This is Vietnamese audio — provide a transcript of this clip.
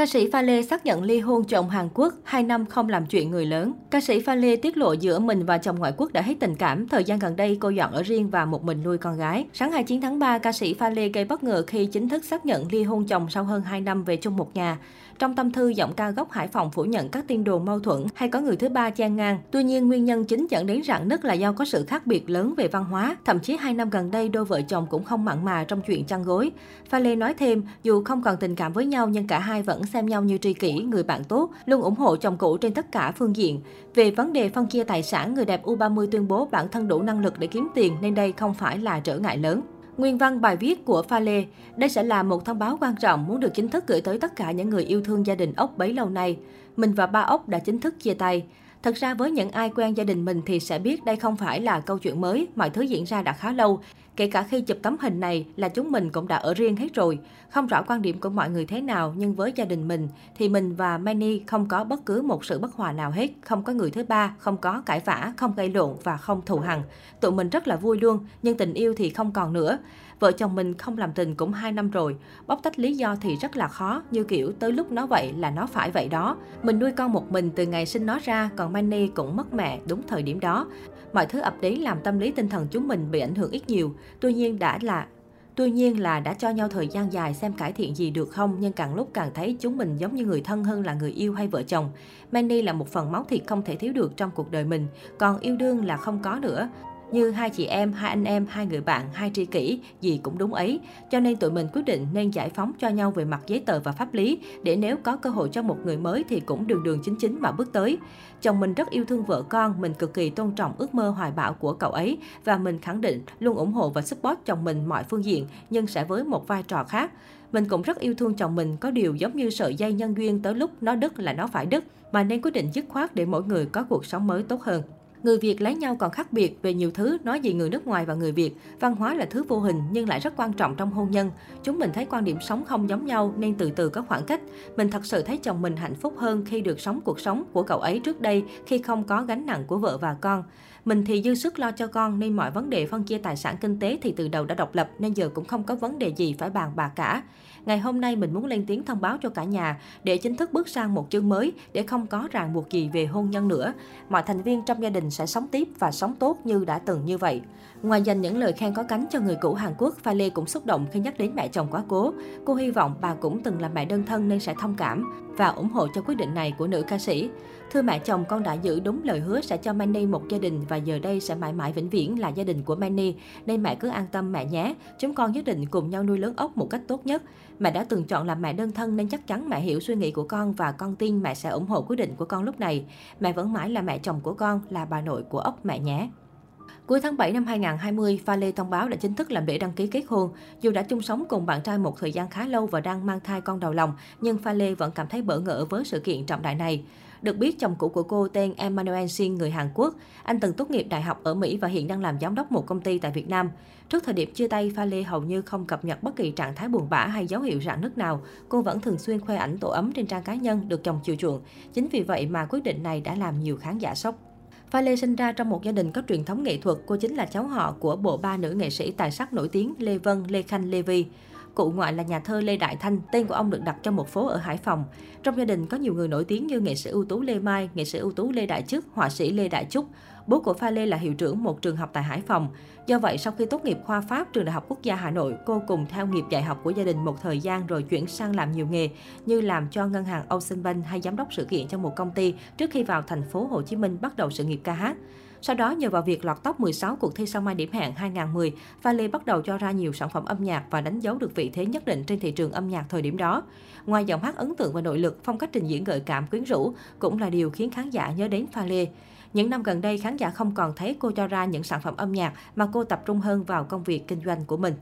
Ca sĩ Pha Lê xác nhận ly hôn chồng Hàn Quốc, 2 năm không làm chuyện người lớn. Ca sĩ Pha Lê tiết lộ giữa mình và chồng ngoại quốc đã hết tình cảm. Thời gian gần đây, cô dọn ở riêng và một mình nuôi con gái. Sáng 29 tháng 3, ca sĩ Pha Lê gây bất ngờ khi chính thức xác nhận ly hôn chồng sau hơn 2 năm về chung một nhà. Trong tâm thư, giọng ca gốc Hải Phòng phủ nhận các tin đồn mâu thuẫn hay có người thứ ba chen ngang. Tuy nhiên, nguyên nhân chính dẫn đến rạn nứt là do có sự khác biệt lớn về văn hóa. Thậm chí hai năm gần đây, đôi vợ chồng cũng không mặn mà trong chuyện chăn gối. Pha Lê nói thêm, dù không còn tình cảm với nhau nhưng cả hai vẫn xem nhau như tri kỷ, người bạn tốt, luôn ủng hộ chồng cũ trên tất cả phương diện. Về vấn đề phân chia tài sản, người đẹp U30 tuyên bố bản thân đủ năng lực để kiếm tiền nên đây không phải là trở ngại lớn. Nguyên văn bài viết của Pha Lê, đây sẽ là một thông báo quan trọng muốn được chính thức gửi tới tất cả những người yêu thương gia đình ốc bấy lâu nay. Mình và ba ốc đã chính thức chia tay. Thật ra với những ai quen gia đình mình thì sẽ biết đây không phải là câu chuyện mới, mọi thứ diễn ra đã khá lâu. Kể cả khi chụp tấm hình này là chúng mình cũng đã ở riêng hết rồi. Không rõ quan điểm của mọi người thế nào, nhưng với gia đình mình thì mình và Manny không có bất cứ một sự bất hòa nào hết, không có người thứ ba, không có cãi vã, không gây lộn và không thù hằn. Tụi mình rất là vui luôn, nhưng tình yêu thì không còn nữa. Vợ chồng mình không làm tình cũng 2 năm rồi. Bóc tách lý do thì rất là khó, như kiểu tới lúc nó vậy là nó phải vậy đó. Mình nuôi con một mình từ ngày sinh nó ra, còn Manny cũng mất mẹ đúng thời điểm đó. Mọi thứ ập đến làm tâm lý tinh thần chúng mình bị ảnh hưởng ít nhiều. Tuy nhiên đã là Tuy nhiên là đã cho nhau thời gian dài xem cải thiện gì được không, nhưng càng lúc càng thấy chúng mình giống như người thân hơn là người yêu hay vợ chồng. Manny là một phần máu thịt không thể thiếu được trong cuộc đời mình, còn yêu đương là không có nữa. Như hai chị em, hai anh em, hai người bạn, hai tri kỷ, gì cũng đúng ấy. Cho nên tụi mình quyết định nên giải phóng cho nhau về mặt giấy tờ và pháp lý, để nếu có cơ hội cho một người mới thì cũng đường đường chính chính mà bước tới. Chồng mình rất yêu thương vợ con, mình cực kỳ tôn trọng ước mơ hoài bão của cậu ấy và mình khẳng định luôn ủng hộ và support chồng mình mọi phương diện, nhưng sẽ với một vai trò khác. Mình cũng rất yêu thương chồng mình, có điều giống như sợi dây nhân duyên tới lúc nó đứt là nó phải đứt, mà nên quyết định dứt khoát để mỗi người có cuộc sống mới tốt hơn. Người Việt lấy nhau còn khác biệt về nhiều thứ, nói gì người nước ngoài và người Việt. Văn hóa là thứ vô hình nhưng lại rất quan trọng trong hôn nhân. Chúng mình thấy quan điểm sống không giống nhau nên từ từ có khoảng cách. Mình thật sự thấy chồng mình hạnh phúc hơn khi được sống cuộc sống của cậu ấy trước đây khi không có gánh nặng của vợ và con. Mình thì dư sức lo cho con nên mọi vấn đề phân chia tài sản kinh tế thì từ đầu đã độc lập nên giờ cũng không có vấn đề gì phải bàn bạc cả. Ngày hôm nay mình muốn lên tiếng thông báo cho cả nhà để chính thức bước sang một chương mới để không có ràng buộc gì về hôn nhân nữa. Mọi thành viên trong gia đình sẽ sống tiếp và sống tốt như đã từng như vậy. Ngoài dành những lời khen có cánh cho người cũ Hàn Quốc, Pha Lê cũng xúc động khi nhắc đến mẹ chồng quá cố. Cô hy vọng bà cũng từng là mẹ đơn thân nên sẽ thông cảm và ủng hộ cho quyết định này của nữ ca sĩ. Thưa mẹ chồng, con đã giữ đúng lời hứa sẽ cho Manny một gia đình và giờ đây sẽ mãi mãi vĩnh viễn là gia đình của Manny. Nên mẹ cứ an tâm mẹ nhé. Chúng con nhất định cùng nhau nuôi lớn ốc một cách tốt nhất. Mẹ đã từng chọn làm mẹ đơn thân nên chắc chắn mẹ hiểu suy nghĩ của con và con tin mẹ sẽ ủng hộ quyết định của con lúc này. Mẹ vẫn mãi là mẹ chồng của con, là bà nội của ốc mẹ nhé. Cuối tháng 7 năm 2020, Pha Lê thông báo đã chính thức làm lễ đăng ký kết hôn. Dù đã chung sống cùng bạn trai một thời gian khá lâu và đang mang thai con đầu lòng, nhưng Pha Lê vẫn cảm thấy bỡ ngỡ với sự kiện trọng đại này. Được biết, chồng cũ của cô tên Emmanuel Shin, người Hàn Quốc. Anh từng tốt nghiệp đại học ở Mỹ và hiện đang làm giám đốc một công ty tại Việt Nam. Trước thời điểm chia tay, Pha Lê hầu như không cập nhật bất kỳ trạng thái buồn bã hay dấu hiệu rạn nứt nào. Cô vẫn thường xuyên khoe ảnh tổ ấm trên trang cá nhân được chồng chiều chuộng. Chính vì vậy mà quyết định này đã làm nhiều khán giả sốc. Pha Lê sinh ra trong một gia đình có truyền thống nghệ thuật, cô chính là cháu họ của bộ ba nữ nghệ sĩ tài sắc nổi tiếng Lê Vân, Lê Khanh, Lê Vi. Cụ ngoại là nhà thơ Lê Đại Thanh, tên của ông được đặt cho một phố ở Hải Phòng. Trong gia đình có nhiều người nổi tiếng như nghệ sĩ ưu tú Lê Mai, nghệ sĩ ưu tú Lê Đại Chức, họa sĩ Lê Đại Trúc. Bố của Pha Lê là hiệu trưởng một trường học tại Hải Phòng. Do vậy, sau khi tốt nghiệp khoa Pháp trường Đại học Quốc gia Hà Nội, cô cùng theo nghiệp dạy học của gia đình một thời gian rồi chuyển sang làm nhiều nghề như làm cho ngân hàng Ocean Bank hay giám đốc sự kiện cho một công ty trước khi vào thành phố Hồ Chí Minh bắt đầu sự nghiệp ca hát. Sau đó, nhờ vào việc lọt top 16 cuộc thi sao mai điểm hẹn 2010, Pha Lê bắt đầu cho ra nhiều sản phẩm âm nhạc và đánh dấu được vị thế nhất định trên thị trường âm nhạc thời điểm đó. Ngoài giọng hát ấn tượng và nội lực, phong cách trình diễn gợi cảm quyến rũ cũng là điều khiến khán giả nhớ đến Pha Lê. Những năm gần đây, khán giả không còn thấy cô cho ra những sản phẩm âm nhạc mà cô tập trung hơn vào công việc kinh doanh của mình.